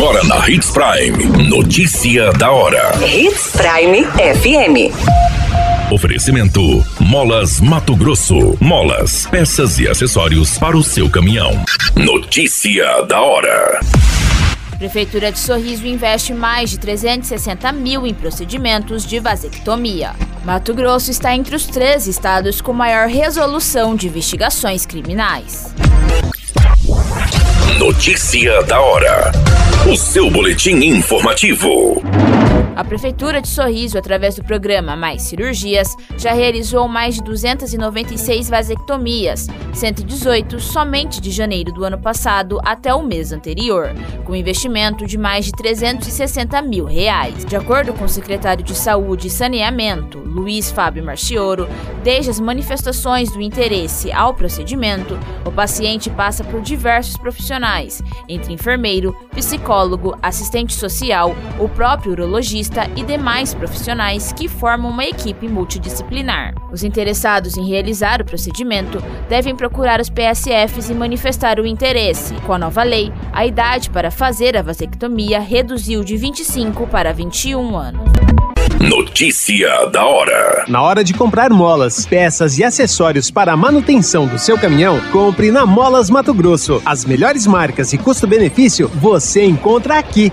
Agora na Hits Prime. Notícia da hora. Hits Prime FM. Oferecimento: Molas Mato Grosso. Molas, peças e acessórios para o seu caminhão. Notícia da hora. Prefeitura de Sorriso investe mais de 360 mil em procedimentos de vasectomia. Mato Grosso está entre os três estados com maior resolução de investigações criminais. Notícia da hora. O seu boletim informativo. A Prefeitura de Sorriso, através do programa Mais Cirurgias, já realizou mais de 296 vasectomias, 118 somente de janeiro do ano passado até o mês anterior, com investimento de mais de 360 mil reais. De acordo com o secretário de Saúde e Saneamento, Luiz Fábio Marchioro, desde as manifestações do interesse ao procedimento, o paciente passa por diversos profissionais, entre enfermeiro, psicólogo, assistente social, o próprio urologista e demais profissionais que formam uma equipe multidisciplinar. Os interessados em realizar o procedimento devem procurar os PSFs e manifestar o interesse. Com a nova lei, a idade para fazer a vasectomia reduziu de 25 para 21 anos. Notícia da hora. Na hora de comprar molas, peças e acessórios para a manutenção do seu caminhão, compre na Molas Mato Grosso. As melhores marcas e custo-benefício você encontra aqui.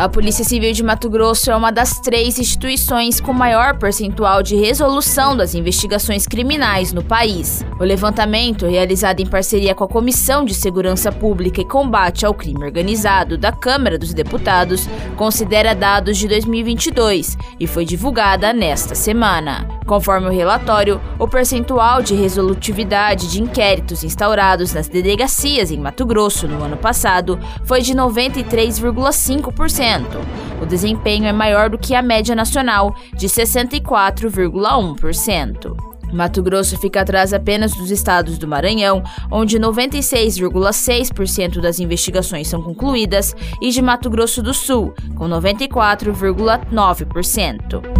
A Polícia Civil de Mato Grosso é uma das três instituições com maior percentual de resolução das investigações criminais no país. O levantamento, realizado em parceria com a Comissão de Segurança Pública e Combate ao Crime Organizado da Câmara dos Deputados, considera dados de 2022 e foi divulgada nesta semana. Conforme o relatório, o percentual de resolutividade de inquéritos instaurados nas delegacias em Mato Grosso no ano passado foi de 93,5%. O desempenho é maior do que a média nacional, de 64,1%. Mato Grosso fica atrás apenas dos estados do Maranhão, onde 96,6% das investigações são concluídas, e de Mato Grosso do Sul, com 94,9%.